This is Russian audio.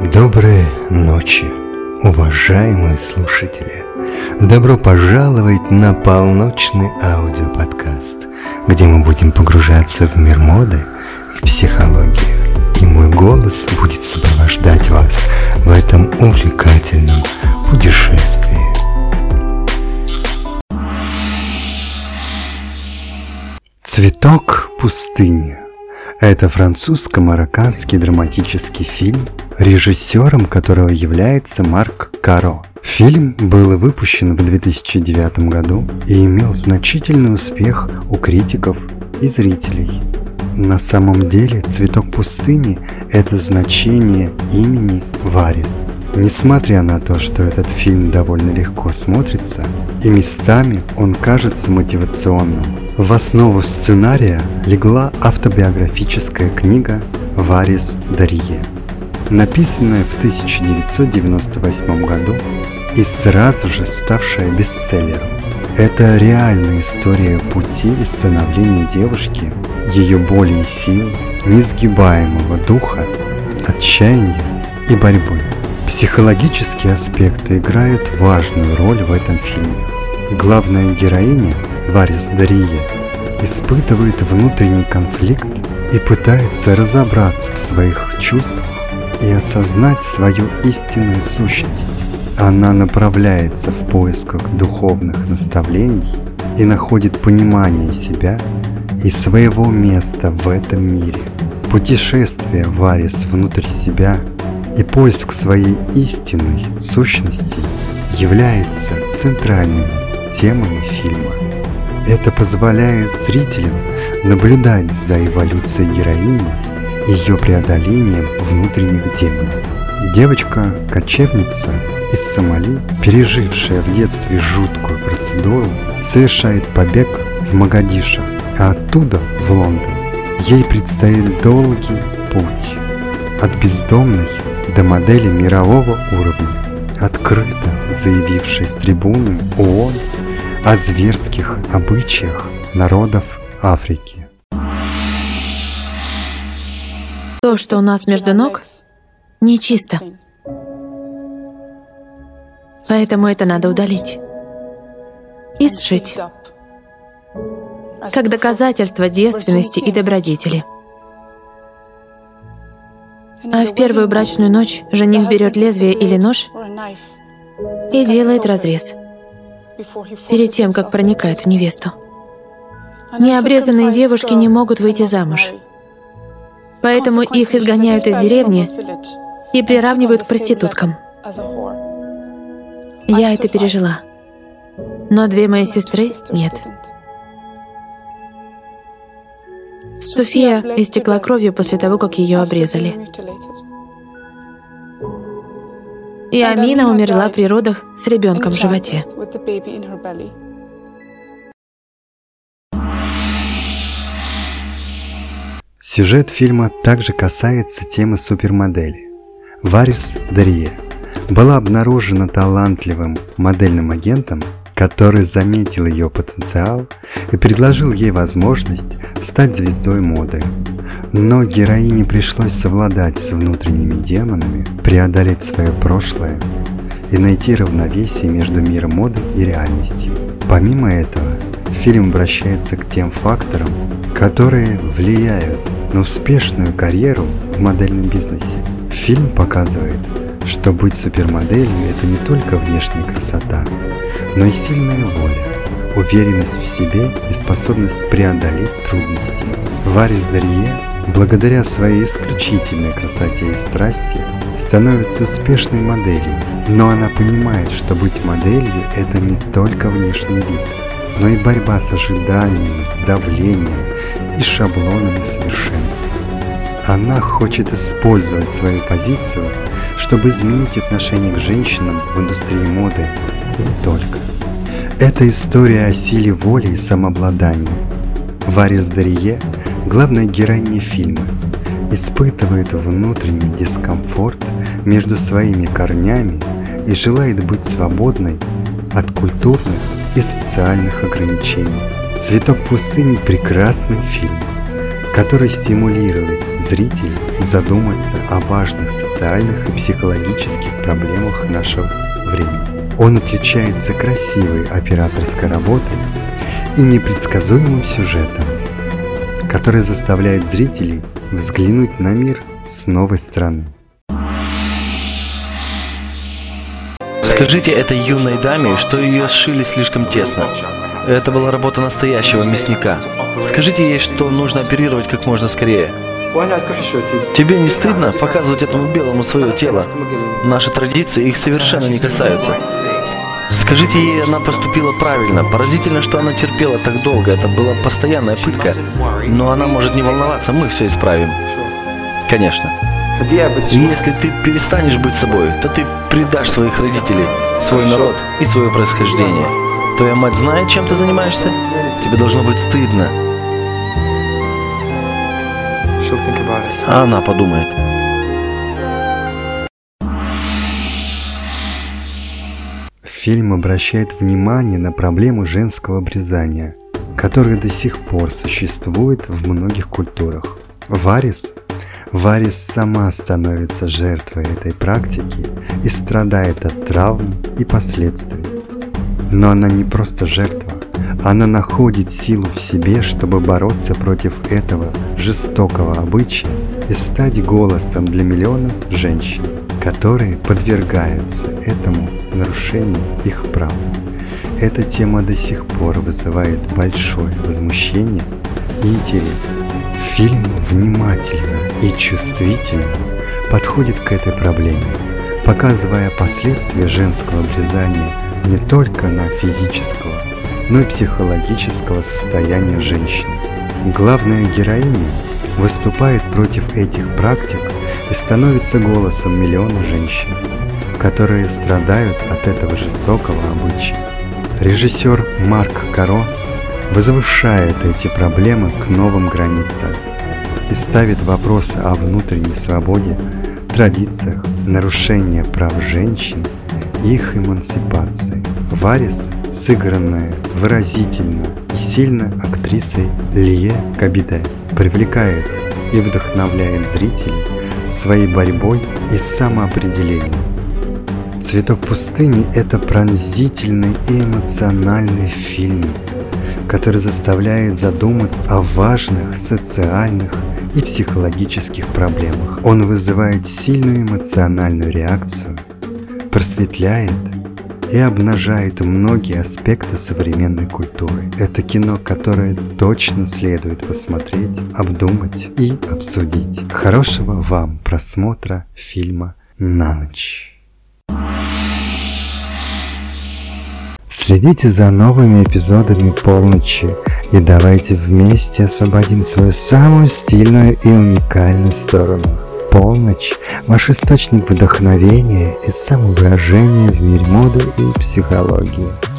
Доброй ночи, уважаемые слушатели! Добро пожаловать на полночный аудиоподкаст, где мы будем погружаться в мир моды и психологии. И мой голос будет сопровождать вас в этом увлекательном путешествии. Цветок пустыни – это французско-марокканский драматический фильм – режиссером которого является Марк Каро. Фильм был выпущен в 2009 году и имел значительный успех у критиков и зрителей. На самом деле «Цветок пустыни» – это значение имени Варис. Несмотря на то, что этот фильм довольно легко смотрится, и местами он кажется мотивационным, в основу сценария легла автобиографическая книга Варис Дарье написанная в 1998 году и сразу же ставшая бестселлером. Это реальная история пути и становления девушки, ее боли и сил, несгибаемого духа, отчаяния и борьбы. Психологические аспекты играют важную роль в этом фильме. Главная героиня, Варис Дария, испытывает внутренний конфликт и пытается разобраться в своих чувствах и осознать свою истинную сущность. Она направляется в поисках духовных наставлений и находит понимание себя и своего места в этом мире. Путешествие Варис внутрь себя и поиск своей истинной сущности является центральными темами фильма. Это позволяет зрителям наблюдать за эволюцией героини ее преодолением внутренних демонов. Девочка-кочевница из Сомали, пережившая в детстве жуткую процедуру, совершает побег в Магадиша, а оттуда в Лондон. Ей предстоит долгий путь от бездомной до модели мирового уровня, открыто заявившей с трибуны ООН о зверских обычаях народов Африки. То, что у нас между ног, нечисто. Поэтому это надо удалить и сшить, как доказательство девственности и добродетели. А в первую брачную ночь жених берет лезвие или нож и делает разрез перед тем, как проникает в невесту. Необрезанные девушки не могут выйти замуж — Поэтому их изгоняют из деревни и приравнивают к проституткам. Я это пережила. Но две мои сестры — нет. София истекла кровью после того, как ее обрезали. И Амина умерла при родах с ребенком в животе. Сюжет фильма также касается темы супермодели. Варис Дарье была обнаружена талантливым модельным агентом, который заметил ее потенциал и предложил ей возможность стать звездой моды. Но героине пришлось совладать с внутренними демонами, преодолеть свое прошлое и найти равновесие между миром моды и реальностью. Помимо этого, фильм обращается к тем факторам, которые влияют на успешную карьеру в модельном бизнесе. Фильм показывает, что быть супермоделью – это не только внешняя красота, но и сильная воля, уверенность в себе и способность преодолеть трудности. Варис Дарье, благодаря своей исключительной красоте и страсти, становится успешной моделью, но она понимает, что быть моделью – это не только внешний вид, но и борьба с ожиданиями, давлением и шаблонами совершенства. Она хочет использовать свою позицию, чтобы изменить отношение к женщинам в индустрии моды и не только. Это история о силе воли и самообладании. Варис Дарье, главная героиня фильма, испытывает внутренний дискомфорт между своими корнями и желает быть свободной от культурных и социальных ограничений. «Цветок пустыни» – прекрасный фильм, который стимулирует зрителей задуматься о важных социальных и психологических проблемах нашего времени. Он отличается красивой операторской работой и непредсказуемым сюжетом, который заставляет зрителей взглянуть на мир с новой стороны. Скажите этой юной даме, что ее сшили слишком тесно. Это была работа настоящего мясника. Скажите ей, что нужно оперировать как можно скорее. Тебе не стыдно показывать этому белому свое тело? Наши традиции их совершенно не касаются. Скажите ей, она поступила правильно. Поразительно, что она терпела так долго. Это была постоянная пытка. Но она может не волноваться, мы все исправим. Конечно. Если ты перестанешь быть собой, то ты предашь своих родителей, свой народ и свое происхождение. Твоя мать знает, чем ты занимаешься? Тебе должно быть стыдно. А она подумает. Фильм обращает внимание на проблему женского обрезания, которая до сих пор существует в многих культурах. Варис Варис сама становится жертвой этой практики и страдает от травм и последствий. Но она не просто жертва, она находит силу в себе, чтобы бороться против этого жестокого обычая и стать голосом для миллионов женщин, которые подвергаются этому нарушению их прав. Эта тема до сих пор вызывает большое возмущение и интерес. Фильм внимательно и чувствительно подходит к этой проблеме, показывая последствия женского обрезания не только на физического, но и психологического состояния женщины. Главная героиня выступает против этих практик и становится голосом миллиона женщин, которые страдают от этого жестокого обычая. Режиссер Марк Каро возвышает эти проблемы к новым границам – и ставит вопросы о внутренней свободе, традициях, нарушении прав женщин и их эмансипации. Варис, сыгранная выразительно сильно актрисой Лие Кабиде, привлекает и вдохновляет зрителей своей борьбой и самоопределением. «Цветок пустыни» — это пронзительный и эмоциональный фильм, который заставляет задуматься о важных социальных и психологических проблемах. Он вызывает сильную эмоциональную реакцию, просветляет и обнажает многие аспекты современной культуры. Это кино, которое точно следует посмотреть, обдумать и обсудить. Хорошего вам просмотра фильма «На ночь». Следите за новыми эпизодами полночи и давайте вместе освободим свою самую стильную и уникальную сторону. Полночь – ваш источник вдохновения и самовыражения в мире моды и психологии.